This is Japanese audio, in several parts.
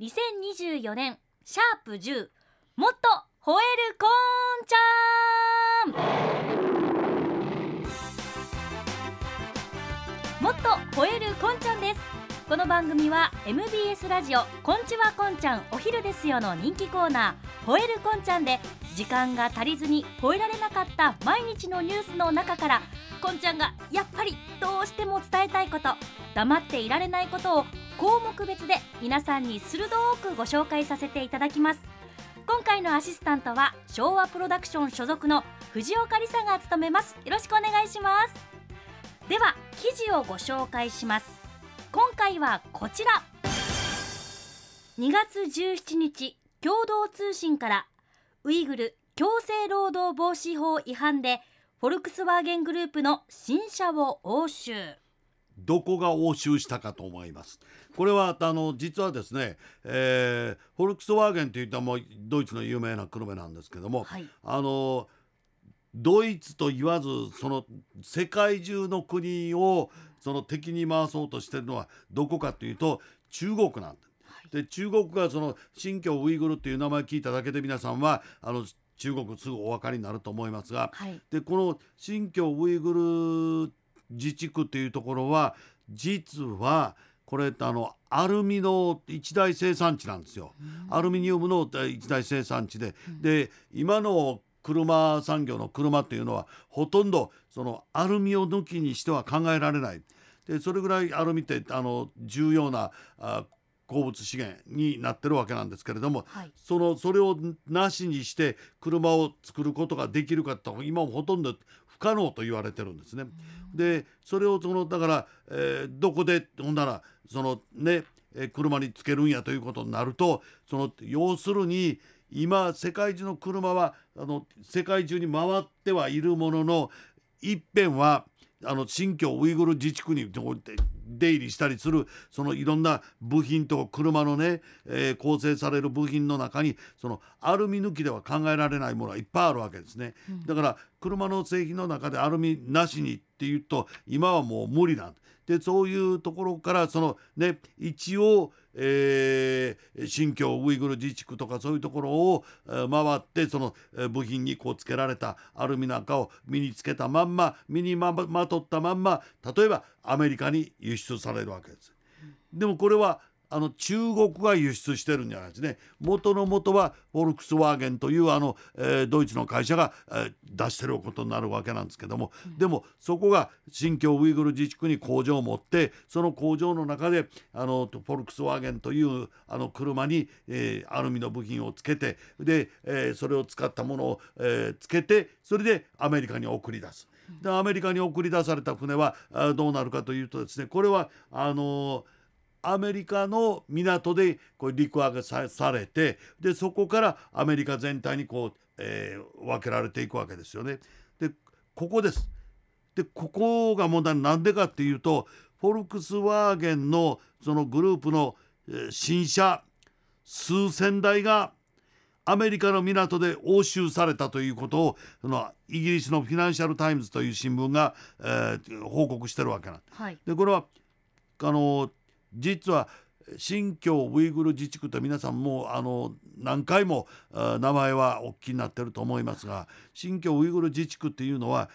2024年シャープ10もっと吠えるこんちゃん。もっと吠えるこんちゃんです。この番組は MBS ラジオこんちはこんちゃんお昼ですよの人気コーナー吠えるこんちゃんで時間が足りずに吠えられなかった毎日のニュースの中からこんちゃんがやっぱりどうしても伝えたいこと黙っていられないことを項目別で皆さんに鋭くご紹介させていただきます。今回のアシスタントは昭和プロダクション所属の藤岡理沙が務めます。よろしくお願いします。では記事をご紹介します。回はこちら。2月17日共同通信からウイグル強制労働防止法違反でフォルクスワーゲングループの新車を押収。どこが押収したかと思います。これはあの実はですね、えー、フォルクスワーゲンといったもうドイツの有名な車なんですけども、はい、あのドイツと言わずその世界中の国をその敵に回そうとしてるのはどこかというと中国なんで中国がその新疆ウイグルっていう名前聞いただけで皆さんはあの中国すぐお分かりになると思いますが、はい、でこの新疆ウイグル自治区っていうところは実はこれあのアルミの一大生産地なんですよ。アルミニウムの一大生産地で、で今の車産業の車っていうのはほとんどそのアルミを抜きにしては考えられない。でそれぐらいアルミってあの重要なあ鉱物資源になってるわけなんですけれども、はい、そのそれをなしにして車を作ることができるかって今もほとんど不可能と言われてるんですね。でそれをそのだから、えー、どこでほんならそのね車につけるんやということになるとその要するに今世界中の車はあの世界中に回ってはいるものの一辺はあの新疆ウイグル自治区に出入りしたりするそのいろんな部品と車のね、えー、構成される部品の中にそのアルミ抜きでは考えられないものがいっぱいあるわけですね、うん、だから車の製品の中でアルミなしにっていうと今はもう無理なんでそういうところからそのね一応えー、新疆ウイグル自治区とかそういうところを、回ってその、部品にこうつけられたアルミなんかを身につけたまんま身にままとったまんま例えばアメリカに輸出されるわけです。でもこれはあの中国が輸出してるんじゃないですね。元の元はフォルクスワーゲンというあの、えー、ドイツの会社が、えー、出してることになるわけなんですけども、うん、でもそこが新疆ウイグル自治区に工場を持ってその工場の中であのフォルクスワーゲンというあの車に、えー、アルミの部品をつけてで、えー、それを使ったものを、えー、つけてそれでアメリカに送り出す。でアメリカに送り出された船はどうなるかというとですねこれはあのーアメリカの港でこう陸揚げされてでそこからアメリカ全体にこう、えー、分けられていくわけですよね。でここです。でここが問題なんでかっていうとフォルクスワーゲンのそのグループの、えー、新車数千台がアメリカの港で押収されたということをそのイギリスのフィナンシャル・タイムズという新聞が、えー、報告してるわけなん、はい、でこれはあの実は新疆ウイグル自治区って皆さんもあの何回も名前はお聞きになってると思いますが新疆ウイグル自治区っていうのは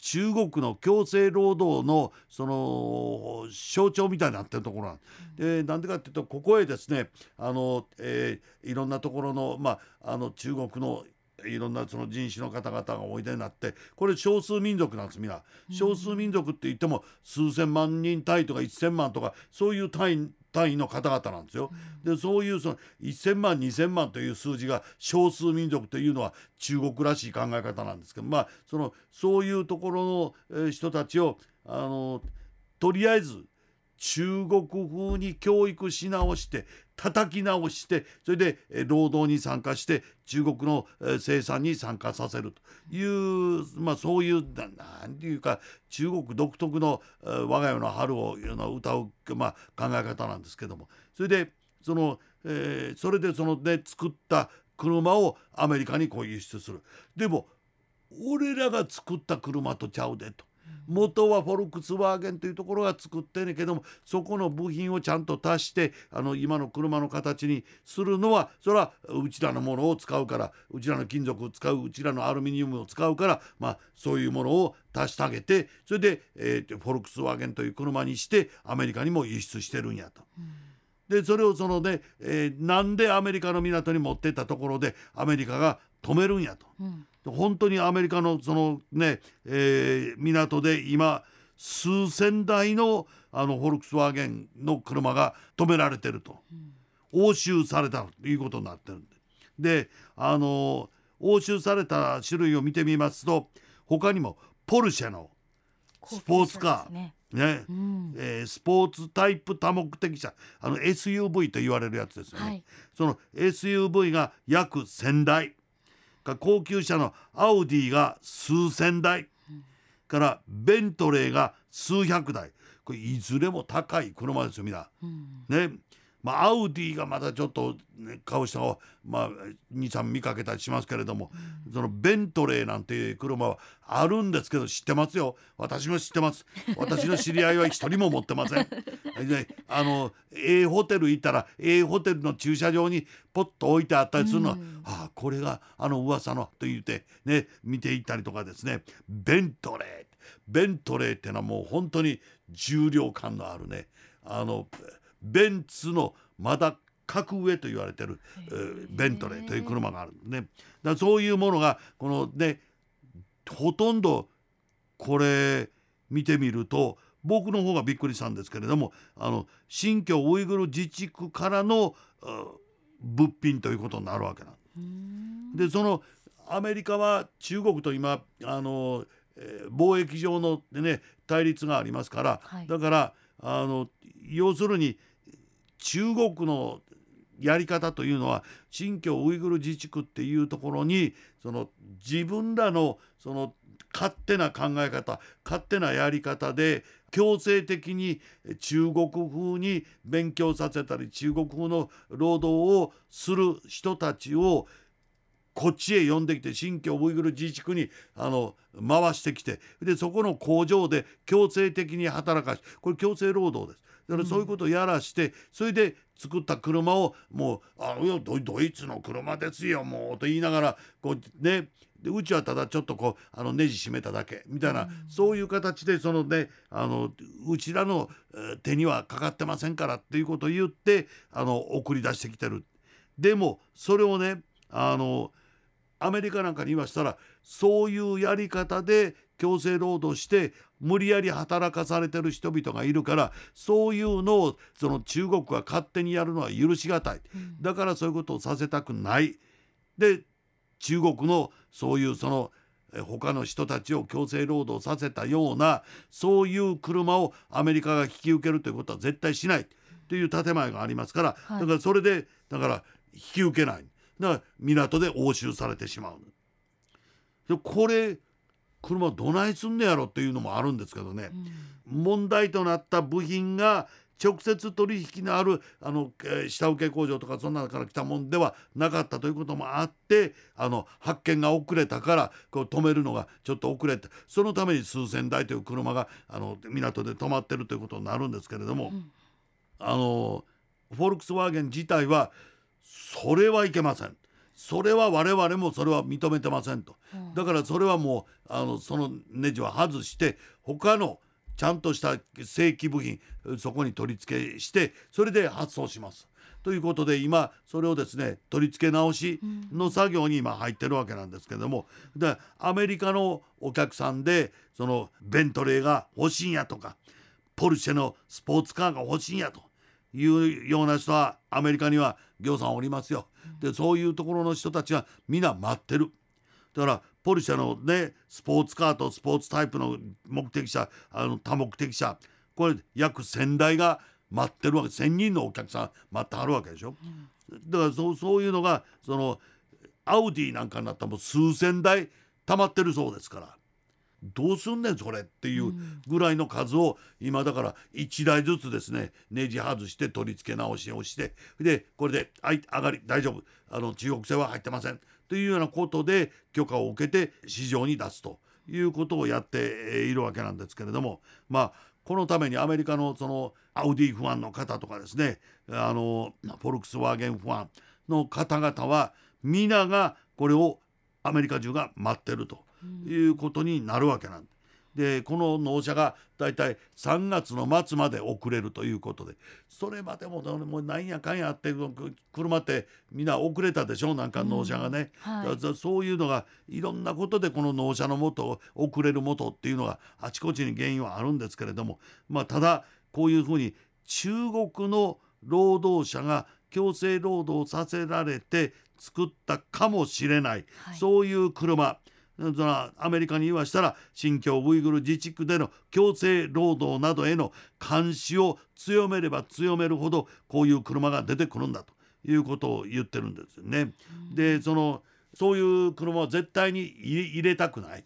中国の強制労働のその象徴みたいになってるところなん。でなんでかっていうとここへですねあの、えー、いろんなところの,、まあ、あの中国のいろんなその人種の方々がおいでになってこれ少数民族なんですみん。な少数民族って言っても数千万人単位とか1,000万とかそういう単位単位の方々なんですよ。でそういうその1,000万2,000万という数字が少数民族というのは中国らしい考え方なんですけどまあそのそういうところの人たちをあのとりあえず中国風に教育し直して叩き直してそれで労働に参加して中国の生産に参加させるという、まあ、そういう何ていうか中国独特の「我が家の春を」歌う、まあ、考え方なんですけどもそれでその、え、それでそのね作った車をアメリカにこう輸出する。でも俺らが作った車とちゃうでと。元はフォルクスワーゲンというところが作ってんねんけどもそこの部品をちゃんと足してあの今の車の形にするのはそれはうちらのものを使うからうちらの金属を使ううちらのアルミニウムを使うからまあそういうものを足してあげてそれで、えー、フォルクスワーゲンという車にしてアメリカにも輸出してるんやと。でそれをそのね、えー、なんでアメリカの港に持ってったところでアメリカが止めるんやと。うん。本当にアメリカのそのね、えー、港で今数千台のあのフォルクスワーゲンの車が止められてると、うん、押収されたということになってるんで。であの押収された種類を見てみますと他にもポルシェのスポーツカー。ね。ね、うん、えー、スポーツタイプ多目的車。あの SUV と言われるやつですよね、はい、その SUV が約1,000台高級車のアウディが数千台、からベントレーが数百台。これいずれも高い車ですよみん。な。ねまあ、アウディがまだちょっと、ね、買う人が、まあ、23見かけたりしますけれども、うん、そのベントレーなんていう車はあるんですけど知ってますよ。私も知ってます。私の知り合いは一人も持ってません。であの A ホテル行ったら A ホテルの駐車場にポッと置いてあったりするのは、うん、ああこれがあの噂のと言ってね見ていったりとかですね。ベントレー。ベントレーっていうのはもう本当に重量感のあるね。あのベンツのまだ格上と言われてる、えー、ベントレーという車があるんね。だそういうものがこのねほとんどこれ見てみると僕の方がびっくりしたんですけれどもあの新疆ウイグル自治区からの物品ということになるわけなん。でそのアメリカは中国と今あの、えー、貿易上の、ね、対立がありますから、はい、だからあの要するに中国のやり方というのは新疆ウイグル自治区っていうところにその自分らのその勝手な考え方勝手なやり方で強制的に中国風に勉強させたり中国風の労働をする人たちをこっちへ呼んできて新疆ウイグル自治区にあの回してきてでそこの工場で強制的に働かしこれ強制労働です。だからそういうことをやらして、それで作った車をもう「あいやドイツの車ですよもう」と言いながらこうねでうちはただちょっとこうあのネジ締めただけみたいな、うん、そういう形でそのねあのうちらの手にはかかってませんからっていうことを言ってあの送り出してきてる。でもそれをねあのアメリカなんかに言わしたらそういうやり方で強制労働して無理やり働かされてる人々がいるからそういうのをその中国が勝手にやるのは許し難い、だからそういうことをさせたくない。で中国のそういうその他の人たちを強制労働させたようなそういう車をアメリカが引き受けるということは絶対しない。という建前がありますから、はい、だからそれでだから引き受けない。だから港で押収されてしまう。でこれ車どないすんねやろっていうのもあるんですけどね、うん、問題となった部品が直接取引のあるあの、えー、下請け工場とかそんなのから来たもんではなかったということもあってあの発見が遅れたからこう止めるのがちょっと遅れてそのために数千台という車があの港で止まってるということになるんですけれども、うん、あのフォルクスワーゲン自体はそれはいけません。それは我々もそれは認めてませんと、だからそれはもうあのそのネジは外して他のちゃんとした正規部品そこに取り付けしてそれで発送します。ということで今それをですね取り付け直しの作業に今入ってるわけなんですけどもでアメリカのお客さんでそのベントレーが欲しいんやとかポルシェのスポーツカーが欲しいんやというような人はアメリカには行さんおりますよ。でそういうところの人たちは皆待ってる。だからポルシェのねスポーツカーとスポーツタイプの目的車あの多目的車これ約1,000台が待ってるわけ1,000人のお客さん待ってはるわけでしょ。だからそうそういうのがそのアウディなんかになったらもう数千台溜まってるそうですから。どうすんねんそれっていうぐらいの数を今だから1台ずつですねネジ外して取り付け直しをしてでこれで「はい上がり大丈夫。あの中国製は入ってません」というようなことで許可を受けて市場に出すということをやっているわけなんですけれどもまあこのためにアメリカのそのアウディファンの方とかですねあのフォルクスワーゲンファンの方々は皆がこれをアメリカ中が待ってるということになるわけなん。です。でこの納車がだいたい3月の末まで遅れるということで。それまでももうなんやかんやって車ってみんな遅れたでしょなんか納車がね、うん。はい、そういうのがいろんなことでこの納車のもと遅れるもとっていうのがあちこちに原因はあるんですけれども。まあただこういうふうに中国の労働者が強制労働させられて作ったかもしれない、はい、そういう車アメリカに言わしたら新疆ウイグル自治区での強制労働などへの監視を強めれば強めるほどこういう車が出てくるんだということを言ってるんですよね。でそのそういう車は絶対に入れたくない。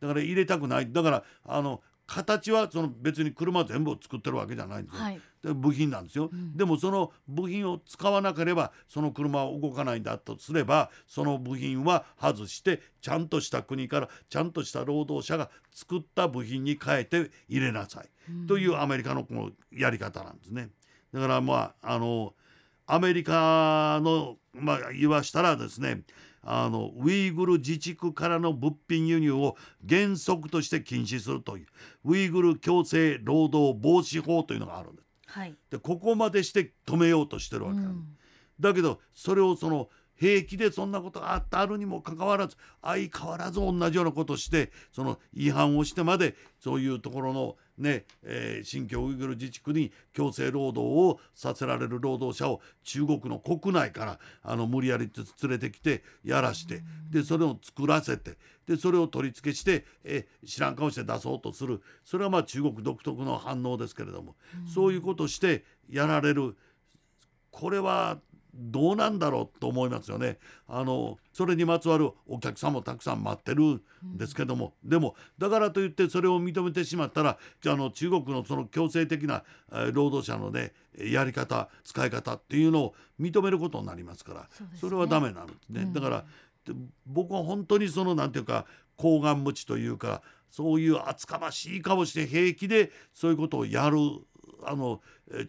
だから入れたくないだからあの形はその別に車全部を作ってるわけじゃないんですよ、はい、部品なんですよ、うん、でもその部品を使わなければその車は動かないんだとすればその部品は外してちゃんとした国からちゃんとした労働者が作った部品に変えて入れなさい、うん、というアメリカのこのやり方なんですね。だからまああのアメリカのまあ言わしたらですねあのウイグル自治区からの物品輸入を原則として禁止するというウイグル強制労働防止法というのがあるんです。はい、でここまでして止めようとしてるわけなんです。うん、だけどそれをその平気でそんなことがあったあるにもかかわらず相変わらず同じようなことをしてその違反をしてまでそういうところのね、えー、新疆ウイグル自治区に強制労働をさせられる労働者を中国の国内からあの無理やり連れてきてやらしてでそれを作らせてでそれを取り付けして、えー、知らん顔して出そうとする。それはまあ中国独特の反応ですけれども。そういうことをしてやられる。これはどうなんだろうと思いますよね。あのそれにまつわるお客さんもたくさん待ってるんですけども、うん、でもだからといってそれを認めてしまったらあの中国のその強制的な、え労働者のねやり方使い方っていうのを認めることになりますからそ、ね,、れはダメなんですね。うん、だから僕は本当にそのなんていうか厚顔無知というかそういう厚かましい顔して平気でそういうことをやるあの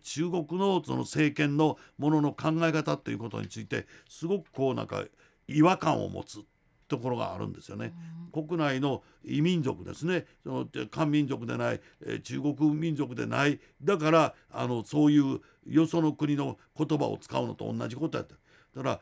中国のその政権のものの考え方ということについてすごくこうなんか違和感を持つところがあるんですよね。国内の異民族ですねその漢民族でない、え中国民族でないだからあのそういうよその国の言葉を使うのと同じことやった。だから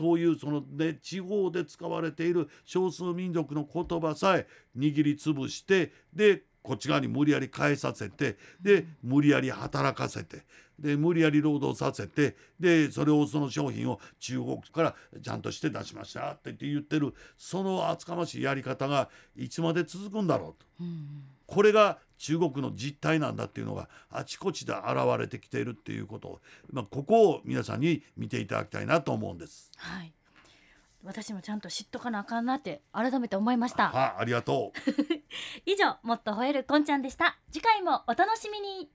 そういうそのね地方で使われている少数民族の言葉さえ握りつぶしてでこっち側に無理やり変えさせてで無理やり働かせてで無理やり労働させてでそれをその商品を中国からちゃんとして出しましたって言ってるその厚かましいやり方がいつまで続くんだろうと、うん、これが中国の実態なんだっていうのがあちこちで現れてきているっていうことを、まあ、ここを皆さんに見ていただきたいなと思うんです。はい私もちゃんと知っとかなあかんなって改めて思いました。はありがとう。以上もっと吠えるこんちゃんでした。次回もお楽しみに